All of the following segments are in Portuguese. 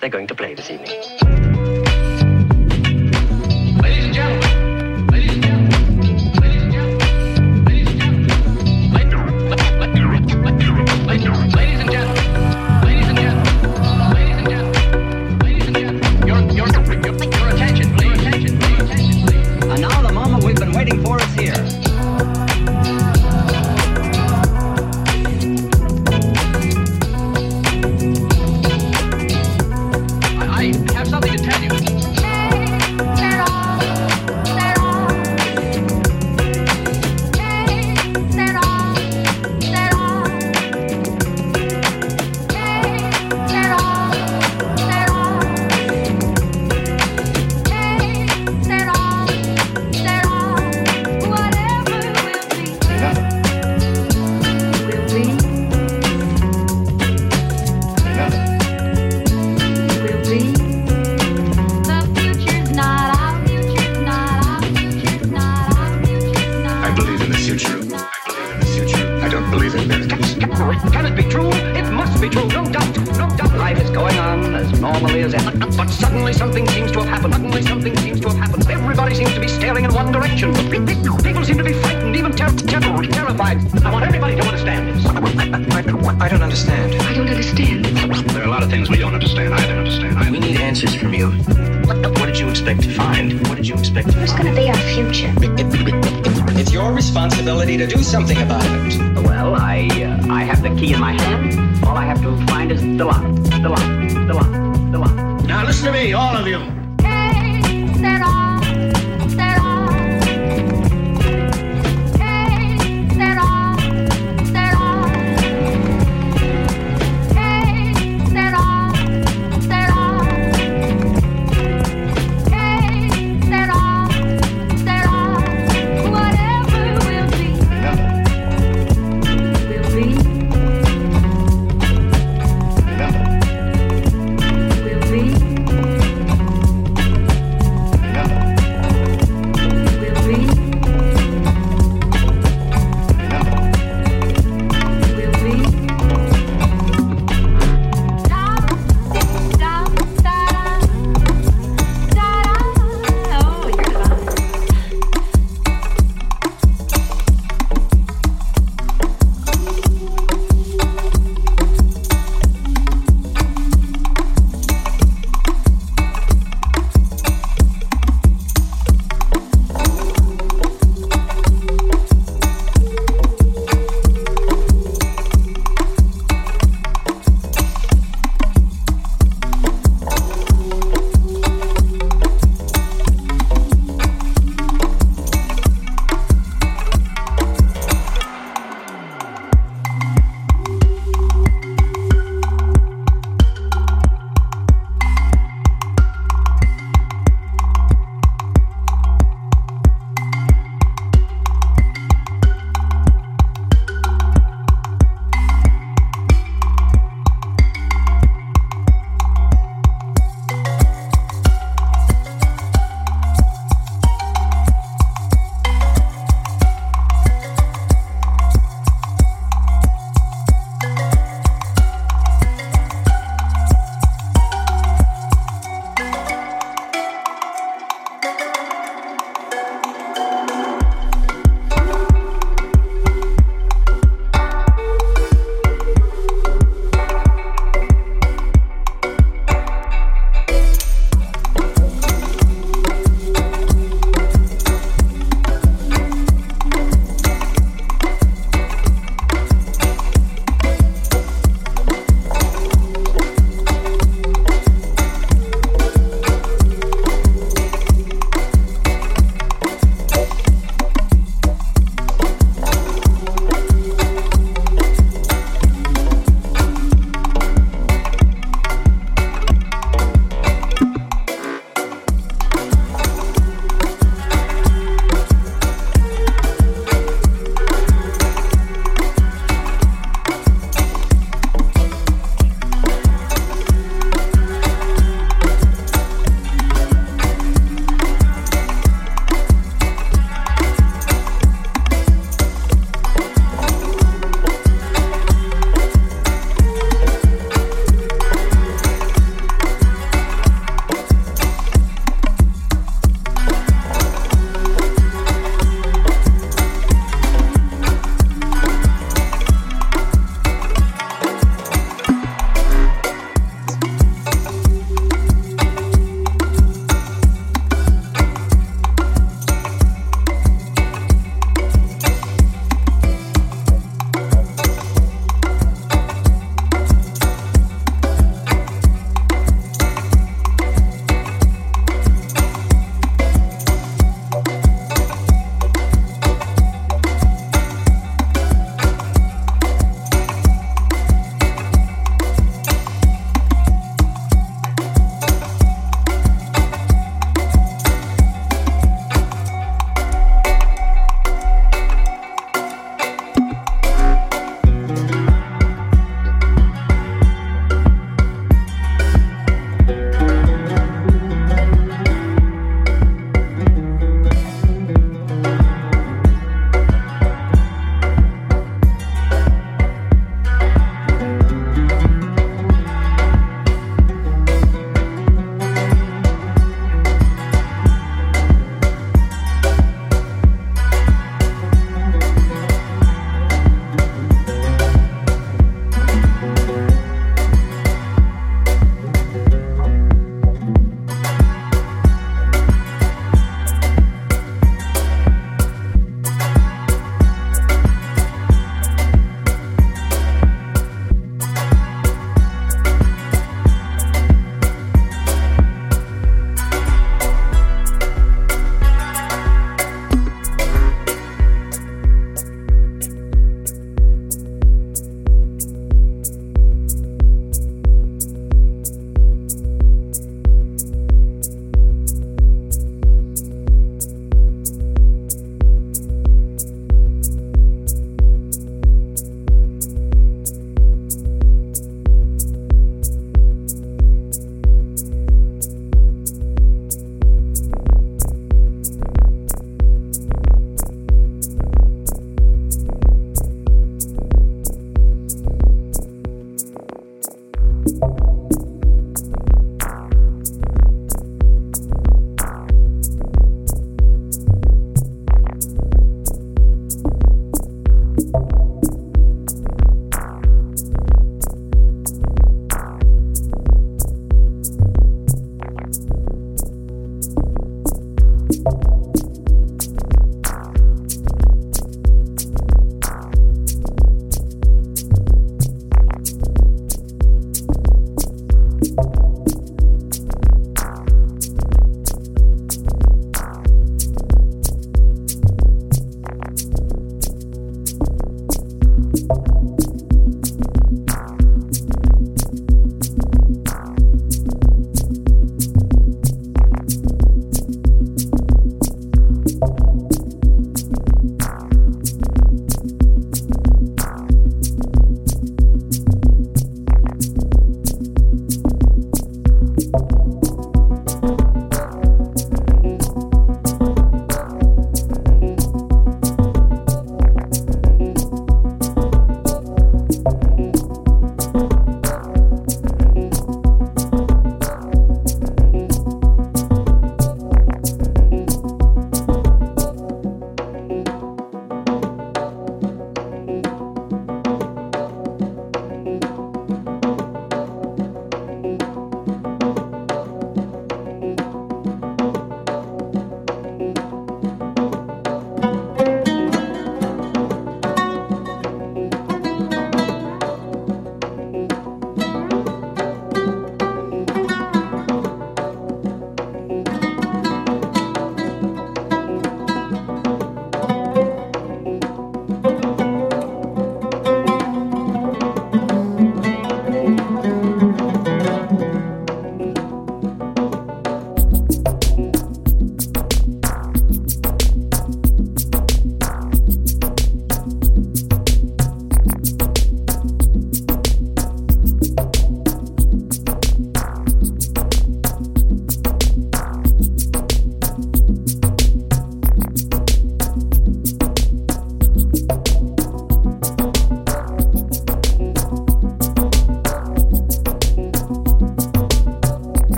they're going to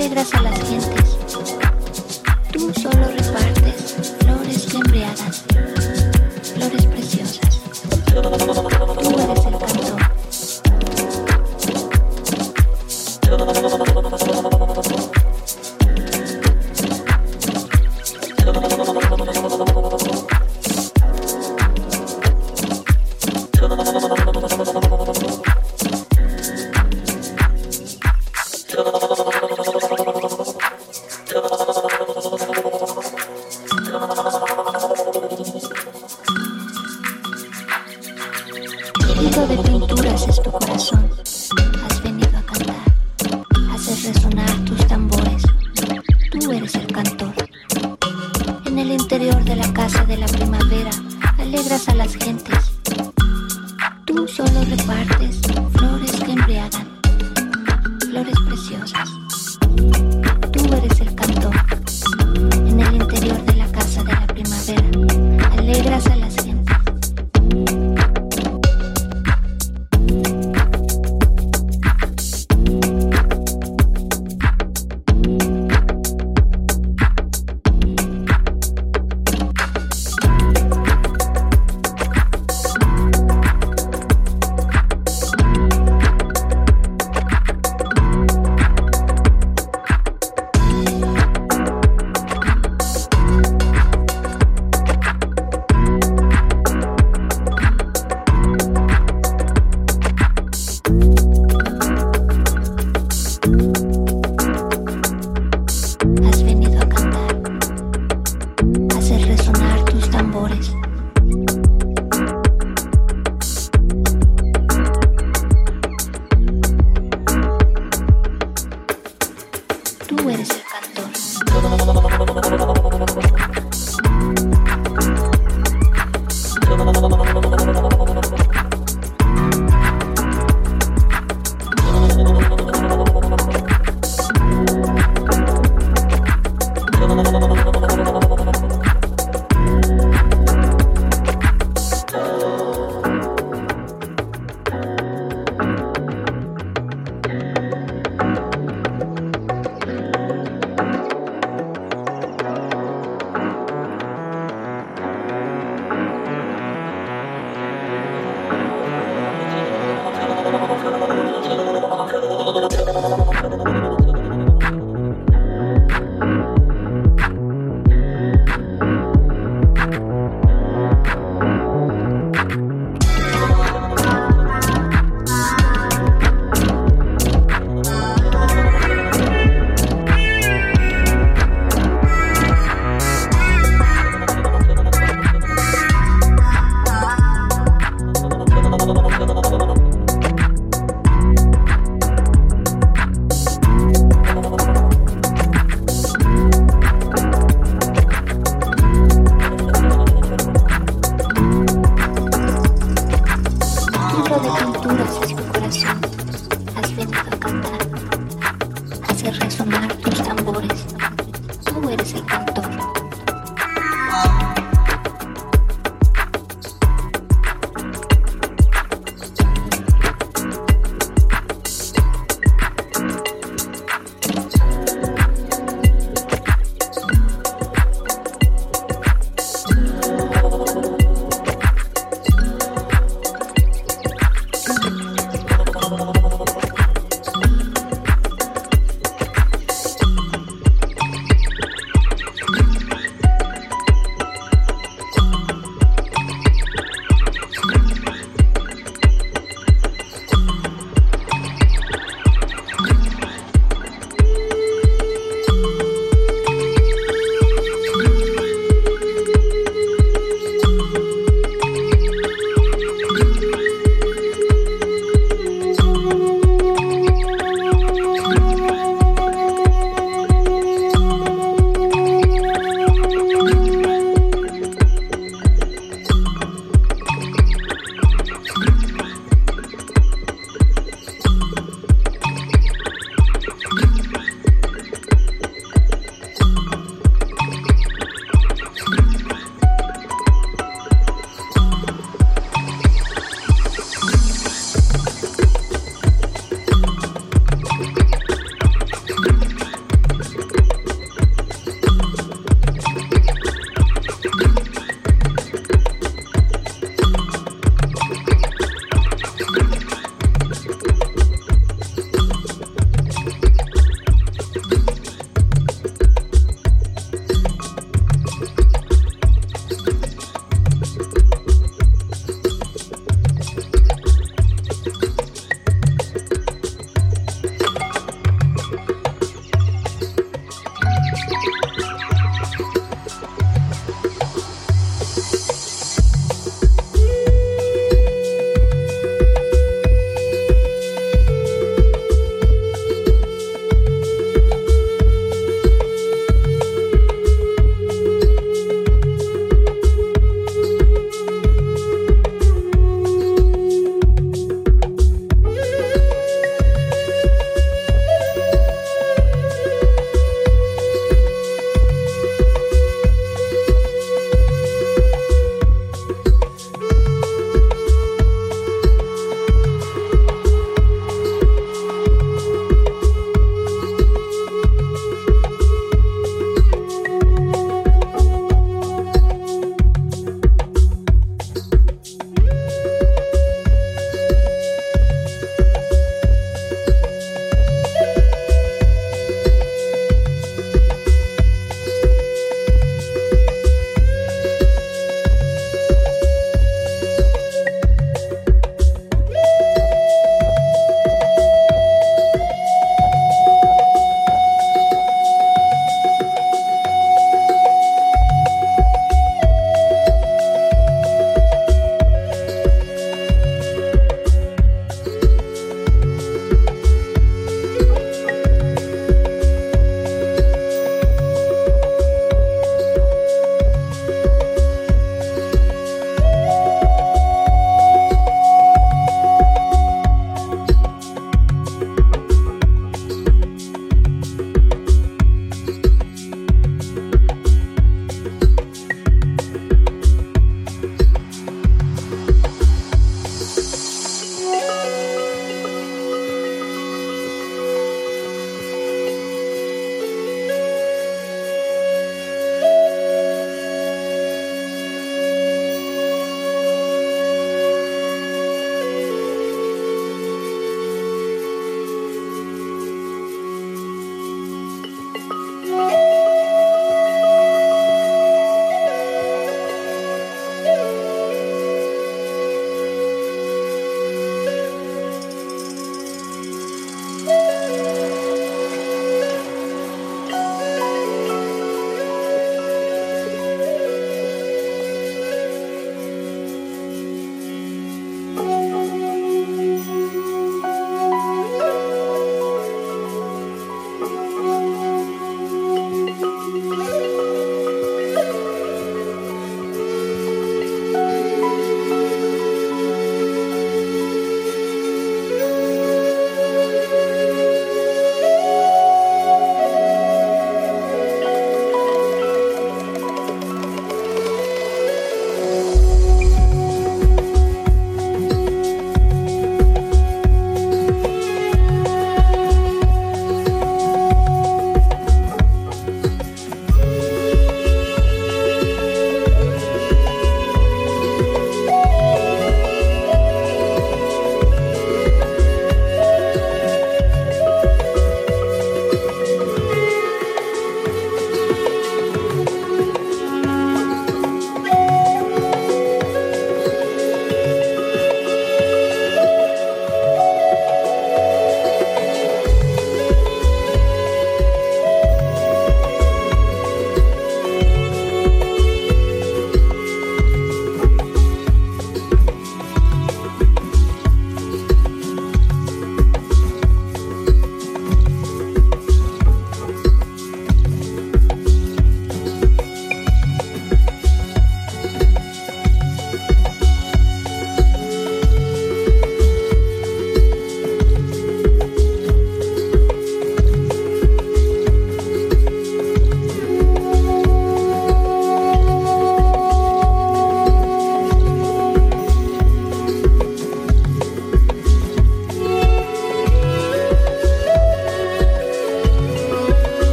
alegras a las gentes.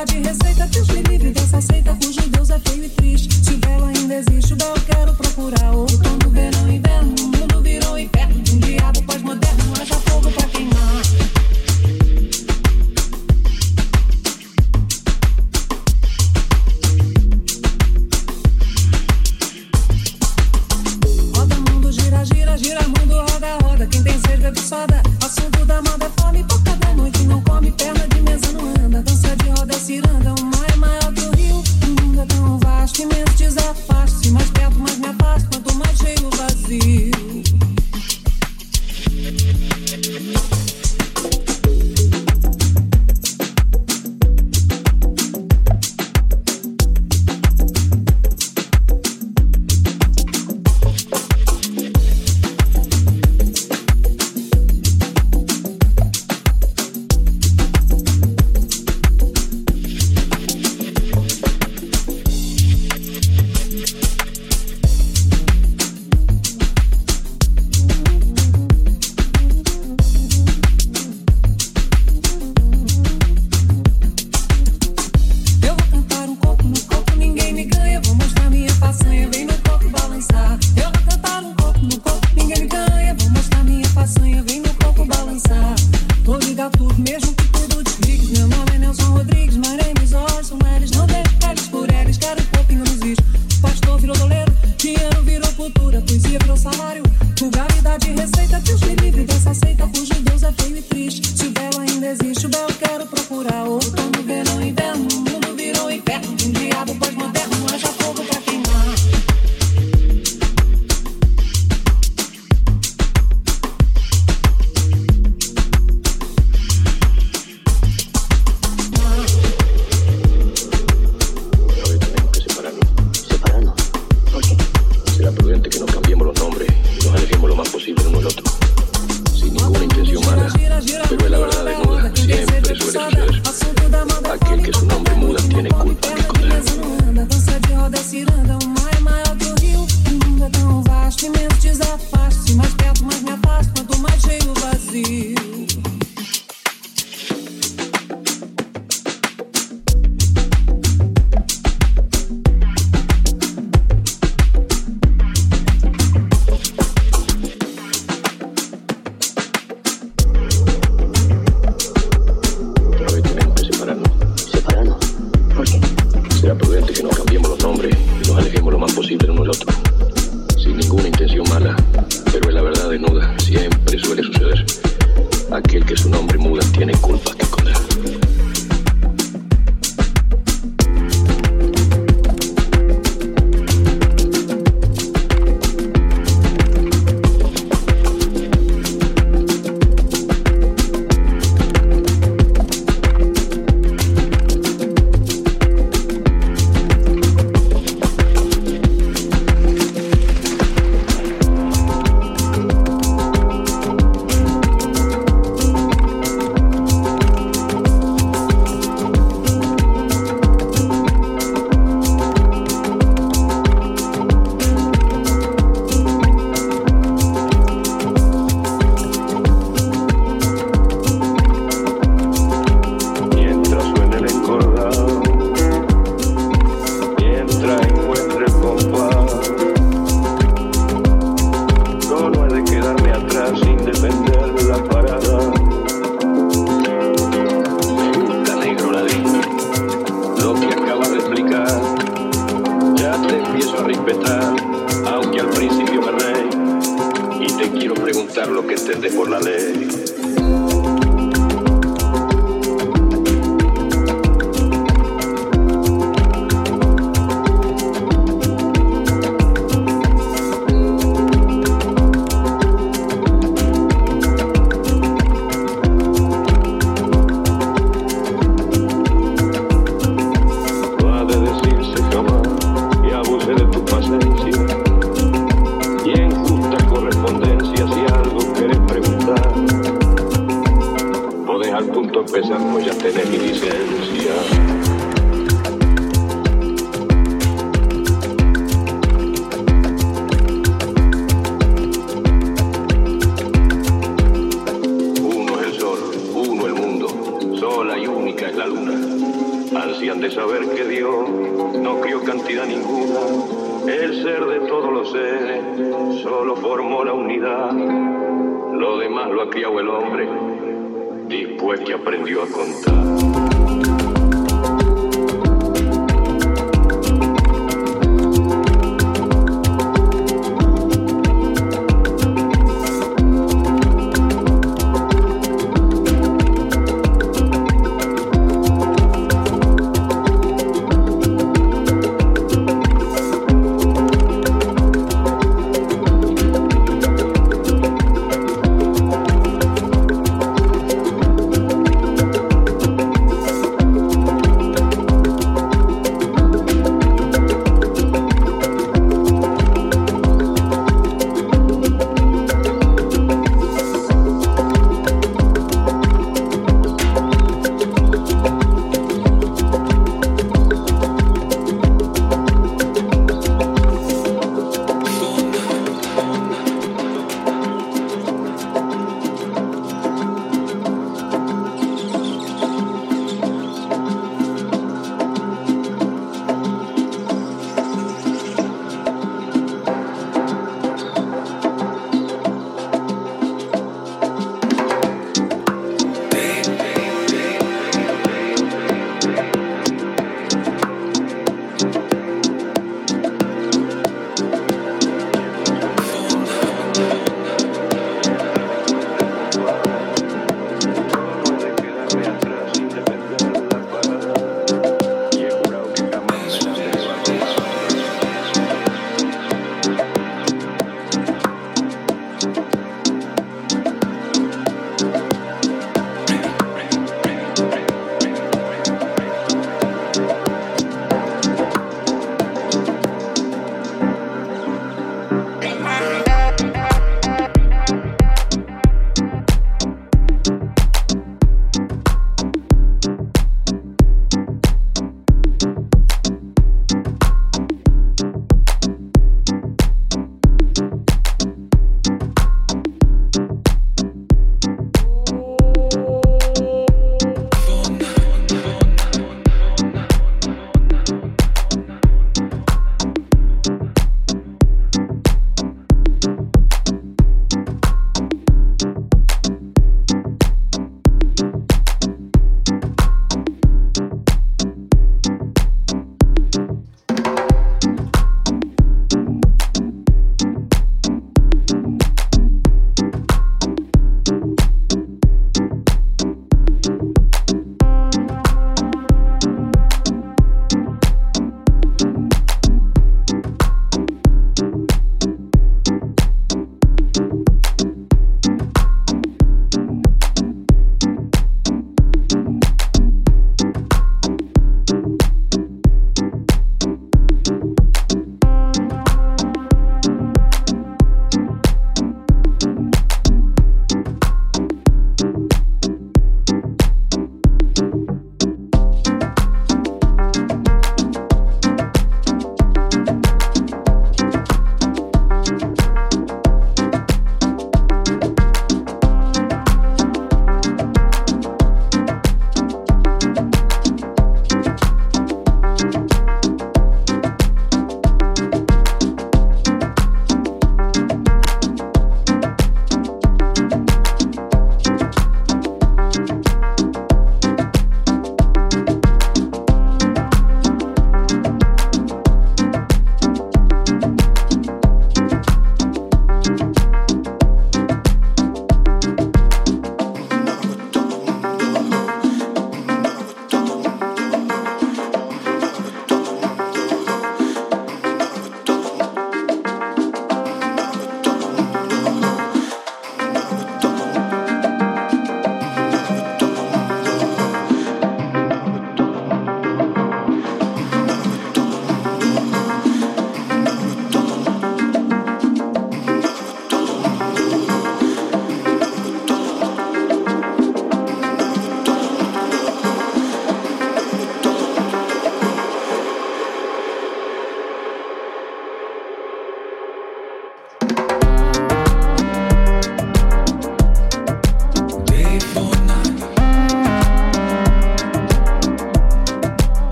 Aquel que su nombre muda tiene culpa que esconder.